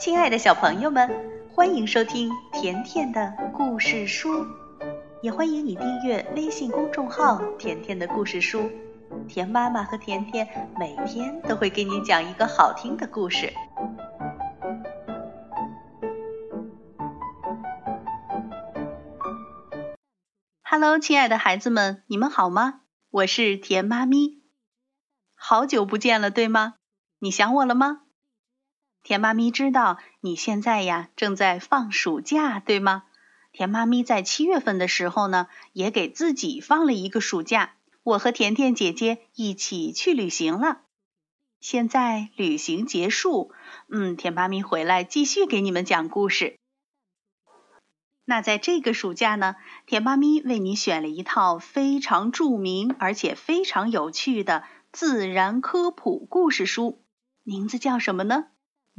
亲爱的小朋友们，欢迎收听甜甜的故事书，也欢迎你订阅微信公众号“甜甜的故事书”。甜妈妈和甜甜每天都会给你讲一个好听的故事。Hello，亲爱的孩子们，你们好吗？我是甜妈咪，好久不见了，对吗？你想我了吗？甜妈咪知道你现在呀正在放暑假，对吗？甜妈咪在七月份的时候呢，也给自己放了一个暑假。我和甜甜姐姐一起去旅行了。现在旅行结束，嗯，甜妈咪回来继续给你们讲故事。那在这个暑假呢，甜妈咪为你选了一套非常著名而且非常有趣的自然科普故事书，名字叫什么呢？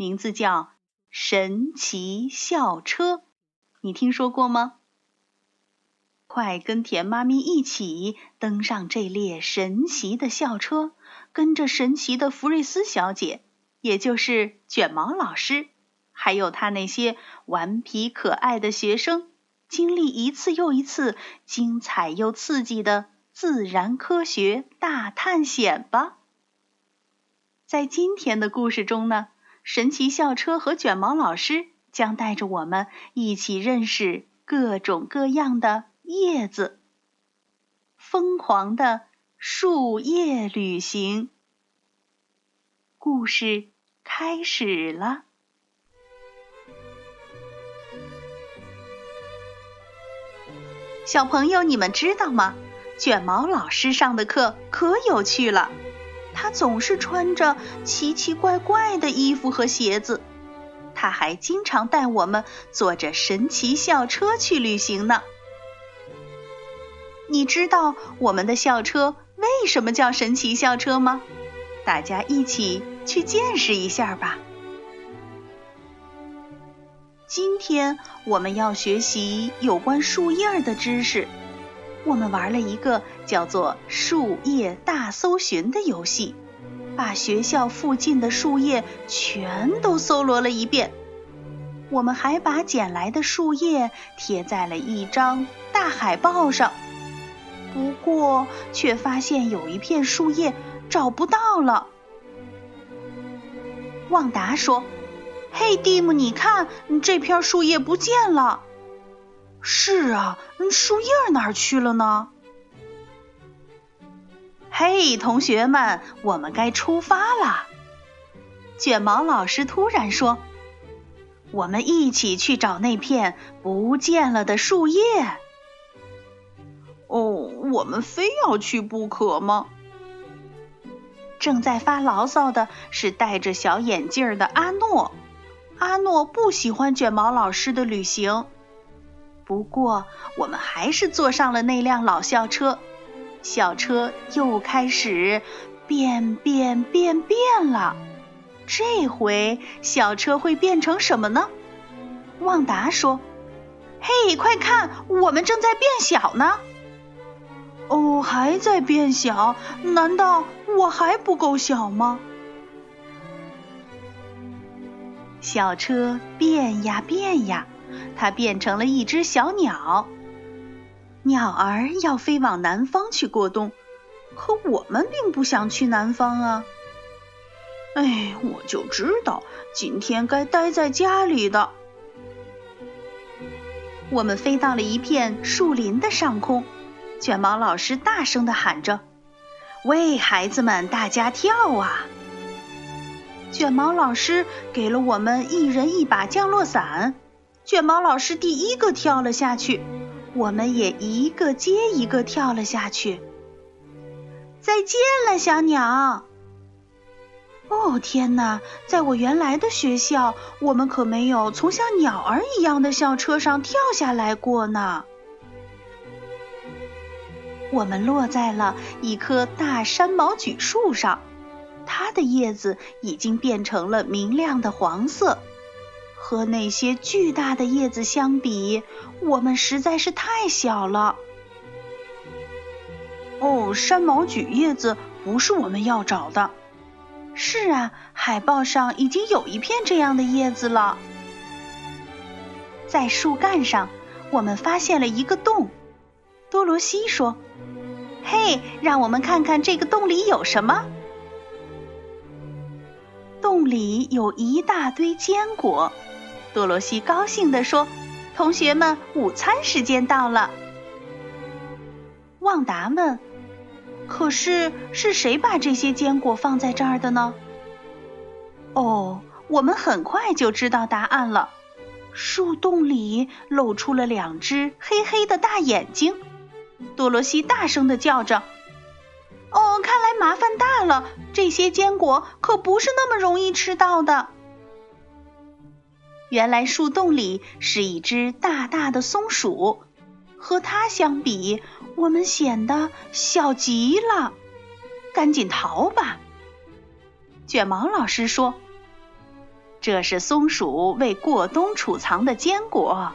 名字叫《神奇校车》，你听说过吗？快跟田妈咪一起登上这列神奇的校车，跟着神奇的福瑞斯小姐，也就是卷毛老师，还有他那些顽皮可爱的学生，经历一次又一次精彩又刺激的自然科学大探险吧！在今天的故事中呢？神奇校车和卷毛老师将带着我们一起认识各种各样的叶子。疯狂的树叶旅行，故事开始了。小朋友，你们知道吗？卷毛老师上的课可有趣了。他总是穿着奇奇怪怪的衣服和鞋子，他还经常带我们坐着神奇校车去旅行呢。你知道我们的校车为什么叫神奇校车吗？大家一起去见识一下吧。今天我们要学习有关树叶的知识。我们玩了一个叫做“树叶大搜寻”的游戏，把学校附近的树叶全都搜罗了一遍。我们还把捡来的树叶贴在了一张大海报上，不过却发现有一片树叶找不到了。旺达说：“嘿，蒂姆，你看，这片树叶不见了。”是啊，树叶哪儿去了呢？嘿，同学们，我们该出发了。卷毛老师突然说：“我们一起去找那片不见了的树叶。”哦，我们非要去不可吗？正在发牢骚的是戴着小眼镜的阿诺。阿诺不喜欢卷毛老师的旅行。不过，我们还是坐上了那辆老校车，校车又开始变变变变了。这回校车会变成什么呢？旺达说：“嘿，快看，我们正在变小呢！”哦，还在变小？难道我还不够小吗？小车变呀变呀。它变成了一只小鸟，鸟儿要飞往南方去过冬，可我们并不想去南方啊！哎，我就知道今天该待在家里的。我们飞到了一片树林的上空，卷毛老师大声的喊着：“喂，孩子们，大家跳啊！”卷毛老师给了我们一人一把降落伞。卷毛老师第一个跳了下去，我们也一个接一个跳了下去。再见了，小鸟！哦，天哪，在我原来的学校，我们可没有从像鸟儿一样的校车上跳下来过呢。我们落在了一棵大山毛榉树上，它的叶子已经变成了明亮的黄色。和那些巨大的叶子相比，我们实在是太小了。哦，山毛榉叶子不是我们要找的。是啊，海报上已经有一片这样的叶子了。在树干上，我们发现了一个洞。多罗西说：“嘿，让我们看看这个洞里有什么。”洞里有一大堆坚果。多罗西高兴地说：“同学们，午餐时间到了。”旺达问：“可是是谁把这些坚果放在这儿的呢？”哦，我们很快就知道答案了。树洞里露出了两只黑黑的大眼睛，多罗西大声的叫着：“，麻烦大了！这些坚果可不是那么容易吃到的。”原来树洞里是一只大大的松鼠，和它相比，我们显得小极了。赶紧逃吧！卷毛老师说。这是松鼠为过冬储藏的坚果。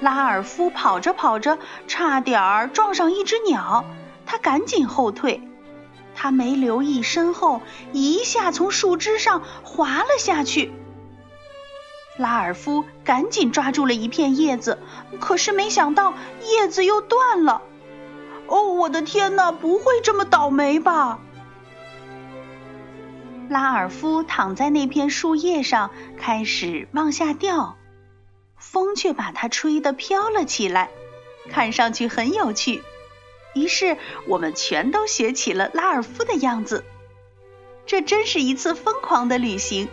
拉尔夫跑着跑着，差点儿撞上一只鸟，他赶紧后退。他没留意身后，一下从树枝上滑了下去。拉尔夫赶紧抓住了一片叶子，可是没想到叶子又断了。哦，我的天哪！不会这么倒霉吧？拉尔夫躺在那片树叶上，开始往下掉，风却把他吹得飘了起来，看上去很有趣。于是我们全都学起了拉尔夫的样子。这真是一次疯狂的旅行。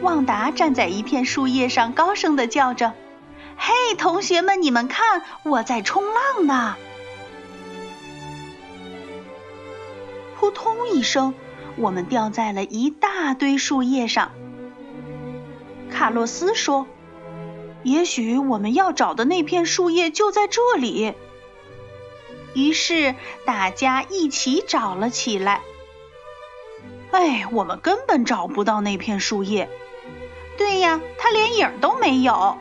旺达站在一片树叶上，高声的叫着：“嘿，同学们，你们看，我在冲浪呢！”扑通一声。我们掉在了一大堆树叶上。卡洛斯说：“也许我们要找的那片树叶就在这里。”于是大家一起找了起来。哎，我们根本找不到那片树叶。对呀，它连影都没有。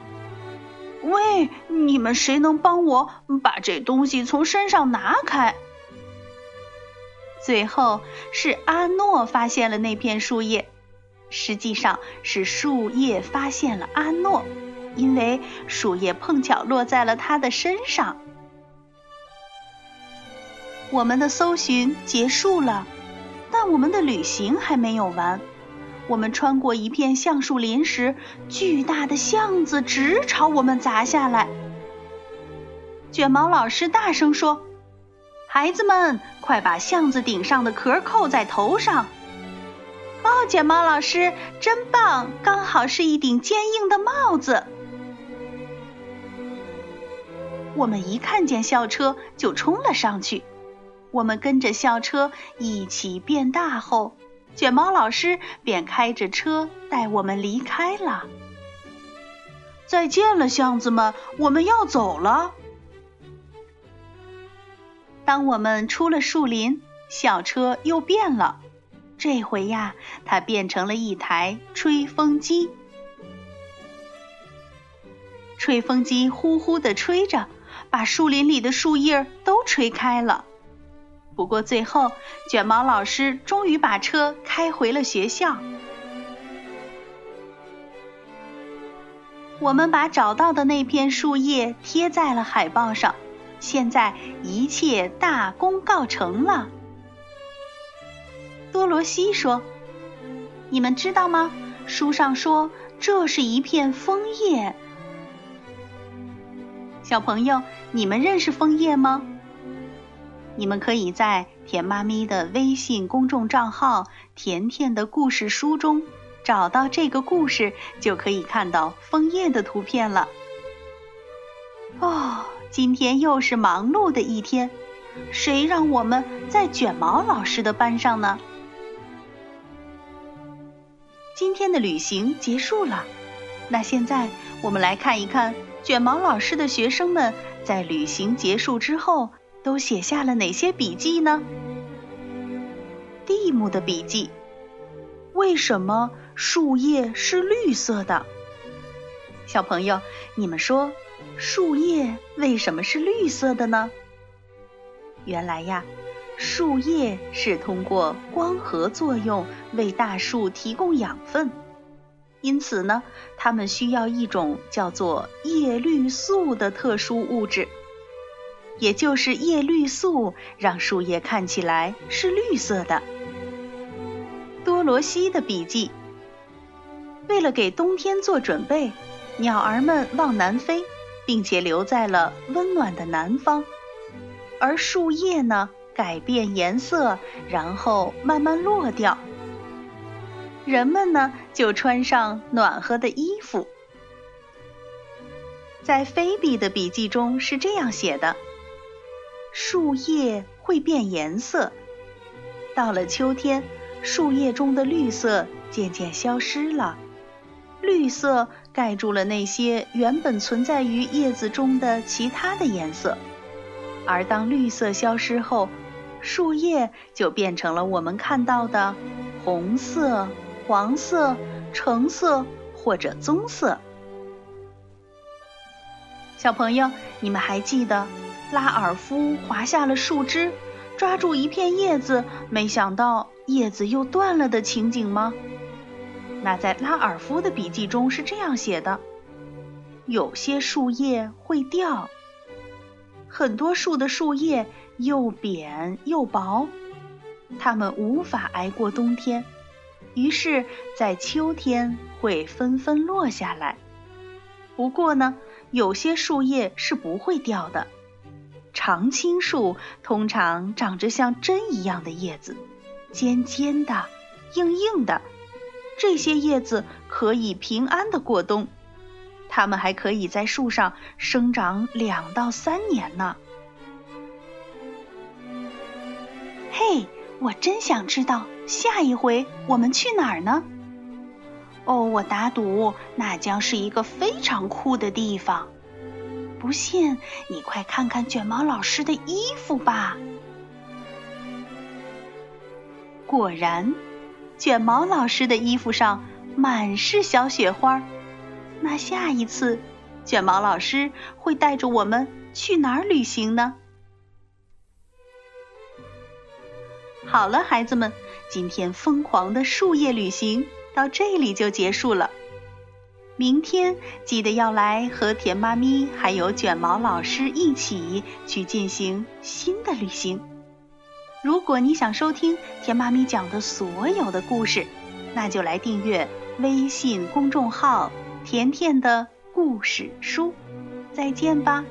喂，你们谁能帮我把这东西从身上拿开？最后是阿诺发现了那片树叶，实际上是树叶发现了阿诺，因为树叶碰巧落在了他的身上。我们的搜寻结束了，但我们的旅行还没有完。我们穿过一片橡树林时，巨大的橡子直朝我们砸下来。卷毛老师大声说。孩子们，快把橡子顶上的壳扣在头上！哦，卷毛老师真棒，刚好是一顶坚硬的帽子。我们一看见校车就冲了上去。我们跟着校车一起变大后，卷毛老师便开着车带我们离开了。再见了，巷子们，我们要走了。当我们出了树林，校车又变了。这回呀，它变成了一台吹风机。吹风机呼呼的吹着，把树林里的树叶都吹开了。不过最后，卷毛老师终于把车开回了学校。我们把找到的那片树叶贴在了海报上。现在一切大功告成了，多罗西说：“你们知道吗？书上说这是一片枫叶。小朋友，你们认识枫叶吗？你们可以在甜妈咪的微信公众账号‘甜甜的故事书’中找到这个故事，就可以看到枫叶的图片了。哦。”今天又是忙碌的一天，谁让我们在卷毛老师的班上呢？今天的旅行结束了，那现在我们来看一看卷毛老师的学生们在旅行结束之后都写下了哪些笔记呢？蒂姆的笔记：为什么树叶是绿色的？小朋友，你们说。树叶为什么是绿色的呢？原来呀，树叶是通过光合作用为大树提供养分，因此呢，它们需要一种叫做叶绿素的特殊物质。也就是叶绿素让树叶看起来是绿色的。多罗西的笔记：为了给冬天做准备，鸟儿们往南飞，并且留在了温暖的南方，而树叶呢改变颜色，然后慢慢落掉。人们呢就穿上暖和的衣服。在菲比的笔记中是这样写的。树叶会变颜色，到了秋天，树叶中的绿色渐渐消失了，绿色盖住了那些原本存在于叶子中的其他的颜色，而当绿色消失后，树叶就变成了我们看到的红色、黄色、橙色或者棕色。小朋友，你们还记得？拉尔夫滑下了树枝，抓住一片叶子，没想到叶子又断了的情景吗？那在拉尔夫的笔记中是这样写的：有些树叶会掉，很多树的树叶又扁又薄，它们无法挨过冬天，于是，在秋天会纷纷落下来。不过呢，有些树叶是不会掉的。常青树通常长着像针一样的叶子，尖尖的，硬硬的。这些叶子可以平安的过冬，它们还可以在树上生长两到三年呢。嘿，我真想知道下一回我们去哪儿呢？哦，我打赌那将是一个非常酷的地方。不信，你快看看卷毛老师的衣服吧。果然，卷毛老师的衣服上满是小雪花。那下一次，卷毛老师会带着我们去哪儿旅行呢？好了，孩子们，今天疯狂的树叶旅行到这里就结束了。明天记得要来和甜妈咪还有卷毛老师一起去进行新的旅行。如果你想收听甜妈咪讲的所有的故事，那就来订阅微信公众号“甜甜的故事书”。再见吧。